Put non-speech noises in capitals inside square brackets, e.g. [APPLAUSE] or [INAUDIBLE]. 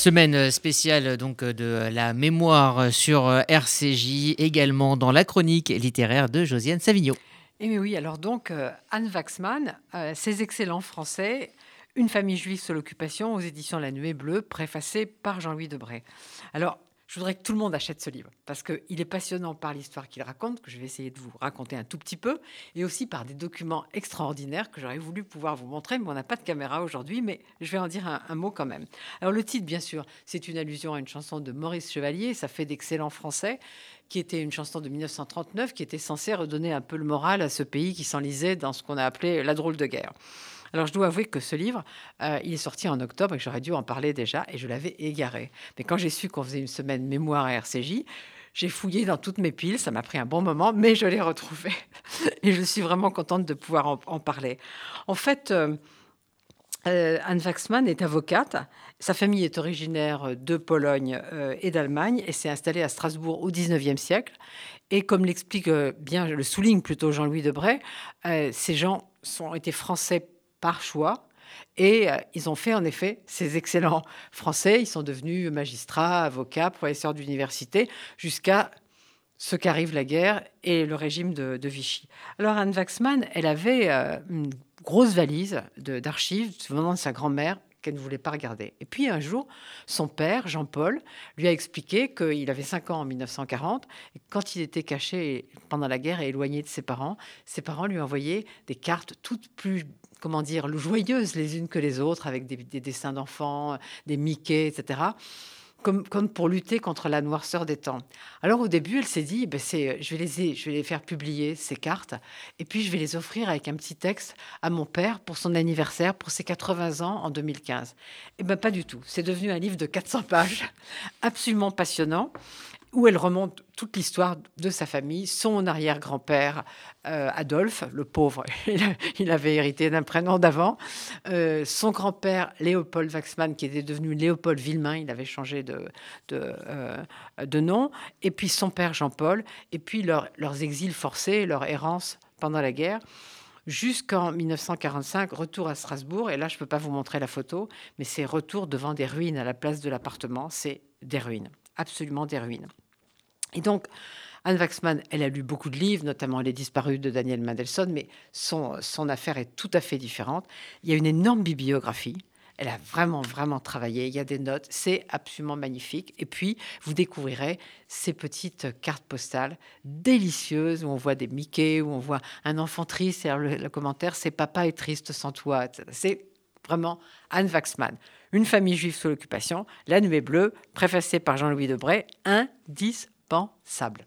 Semaine spéciale donc de la mémoire sur RCJ, également dans la chronique littéraire de Josiane Savigno. Et eh oui, alors donc euh, Anne Waxman, euh, ses excellents français, Une famille juive sous l'occupation aux éditions La Nuée Bleue, préfacé par Jean-Louis Debray. Alors, je voudrais que tout le monde achète ce livre parce qu'il est passionnant par l'histoire qu'il raconte, que je vais essayer de vous raconter un tout petit peu, et aussi par des documents extraordinaires que j'aurais voulu pouvoir vous montrer, mais on n'a pas de caméra aujourd'hui, mais je vais en dire un, mot quand même. Alors le titre, bien sûr, c'est une allusion à une chanson de Maurice Chevalier, ça fait d'excellents français, qui était une chanson de 1939, qui était censée redonner un peu le moral à ce pays qui s'enlisait dans ce qu'on a appelé la drôle de guerre. Alors je dois avouer que ce livre, euh, il est sorti en octobre et j'aurais dû en parler déjà et je l'avais égaré. Mais quand j'ai su qu'on faisait une semaine mémoire à RCJ, j'ai fouillé dans toutes mes piles, ça m'a pris un bon moment, mais je l'ai retrouvé. [LAUGHS] et je suis vraiment contente de pouvoir en, parler. En fait, euh, euh, Anne Waxman est avocate. Sa famille est originaire de Pologne et d'Allemagne et s'est installée à Strasbourg au XIXe siècle. Et comme l'explique bien, le souligne plutôt Jean-Louis Debray, ces gens sont été français par choix. Et euh, ils ont fait en effet ces excellents Français. Ils sont devenus magistrats, avocats, professeurs d'université, jusqu'à ce qu'arrive la guerre et le régime de, Vichy. Alors Anne Waxman, elle avait euh, une grosse valise d'archives venant de sa grand-mère qu'elle ne voulait pas regarder. Et puis un jour, son père, Jean-Paul, lui a expliqué qu'il avait 5 ans en 1940, et quand il était caché pendant la guerre et éloigné de ses parents, ses parents lui envoyaient des cartes toutes plus comment dire, joyeuses les unes que les autres, avec des, dessins d'enfants, des Mickey, etc. Comme, pour lutter contre la noirceur des temps. Alors au début, elle s'est dit, ben je, vais les, je les faire publier, ces cartes, et puis je vais les offrir avec un petit texte à mon père pour son anniversaire, pour ses 80 ans en 2015. Et ben pas du tout. C'est devenu un livre de 400 pages, [LAUGHS] absolument passionnant où elle remonte toute l'histoire de sa famille, son arrière-grand-père euh, Adolphe, le pauvre, [LAUGHS] il avait hérité d'un prénom d'avant, euh, son grand-père Léopold Waxman, qui était devenu Léopold Villemain, il avait changé de, euh, de nom, et puis son père Jean-Paul, et puis leurs exils forcés, leur errance pendant la guerre jusqu'en 1945, retour à Strasbourg. Et là, je ne peux pas vous montrer la photo, mais c'est retour devant des ruines à la place de l'appartement. C'est des ruines, absolument des ruines. Et donc, Anne Waxman, elle a lu beaucoup de livres, notamment Les disparus de Daniel Mendelssohn, mais son, affaire est tout à fait différente. Il y a une énorme bibliographie. Elle a vraiment, vraiment travaillé. Il y a des notes. C'est absolument magnifique. Et puis, vous découvrirez ces petites cartes postales délicieuses où on voit des Mickey, où on voit un enfant triste. Et le, le commentaire, c'est Papa est triste sans toi. C'est vraiment Anne Waxman. Une famille juive sous l'occupation, La Nuée Bleue, préfacée par Jean-Louis Debray, indispensable.